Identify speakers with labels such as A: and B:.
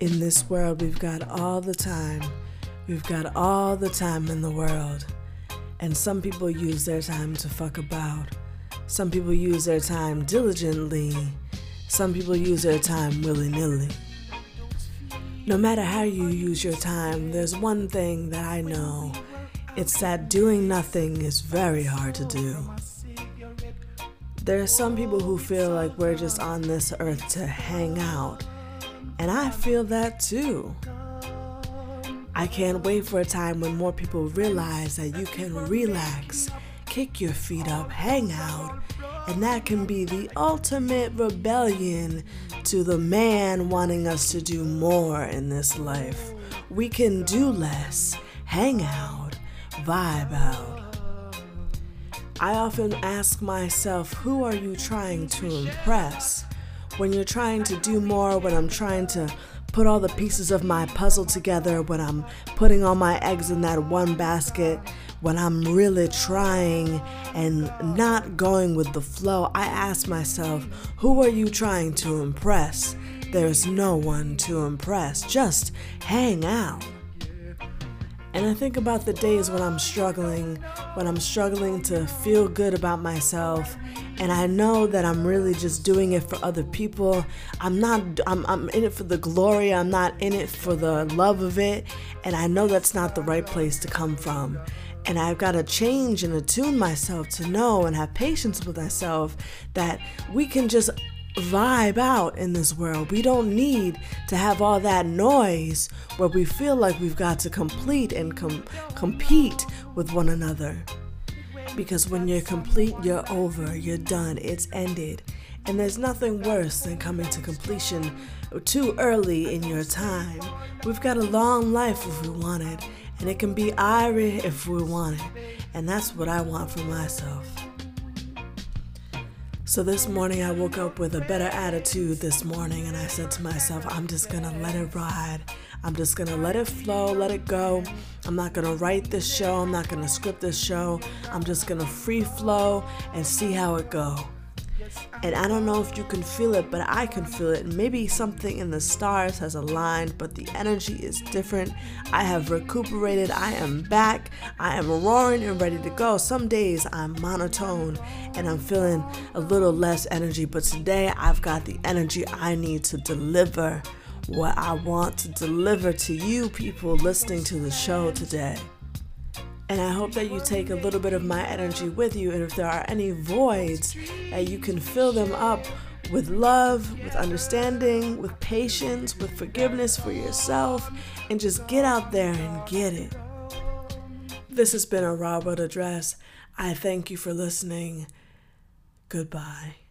A: In this world, we've got all the time. We've got all the time in the world. And some people use their time to fuck about. Some people use their time diligently. Some people use their time willy nilly. No matter how you use your time, there's one thing that I know it's that doing nothing is very hard to do. There are some people who feel like we're just on this earth to hang out and I feel that too. I can't wait for a time when more people realize that you can relax, kick your feet up, hang out, and that can be the ultimate rebellion to the man wanting us to do more in this life. We can do less, hang out, vibe out. I often ask myself, who are you trying to impress? When you're trying to do more, when I'm trying to put all the pieces of my puzzle together, when I'm putting all my eggs in that one basket, when I'm really trying and not going with the flow, I ask myself, who are you trying to impress? There's no one to impress. Just hang out. And I think about the days when I'm struggling, when I'm struggling to feel good about myself, and I know that I'm really just doing it for other people. I'm not I'm I'm in it for the glory. I'm not in it for the love of it, and I know that's not the right place to come from. And I've got to change and attune myself to know and have patience with myself that we can just vibe out in this world. We don't need to have all that noise where we feel like we've got to complete and com- compete with one another. Because when you're complete, you're over, you're done, it's ended. And there's nothing worse than coming to completion too early in your time. We've got a long life if we want it, and it can be irie if we want it. And that's what I want for myself. So this morning I woke up with a better attitude this morning and I said to myself, I'm just gonna let it ride. I'm just gonna let it flow, let it go. I'm not gonna write this show, I'm not gonna script this show. I'm just gonna free flow and see how it go. And I don't know if you can feel it, but I can feel it. Maybe something in the stars has aligned, but the energy is different. I have recuperated. I am back. I am roaring and ready to go. Some days I'm monotone and I'm feeling a little less energy, but today I've got the energy I need to deliver what I want to deliver to you people listening to the show today. And I hope that you take a little bit of my energy with you. And if there are any voids, that you can fill them up with love, with understanding, with patience, with forgiveness for yourself, and just get out there and get it. This has been a Ra World Address. I thank you for listening. Goodbye.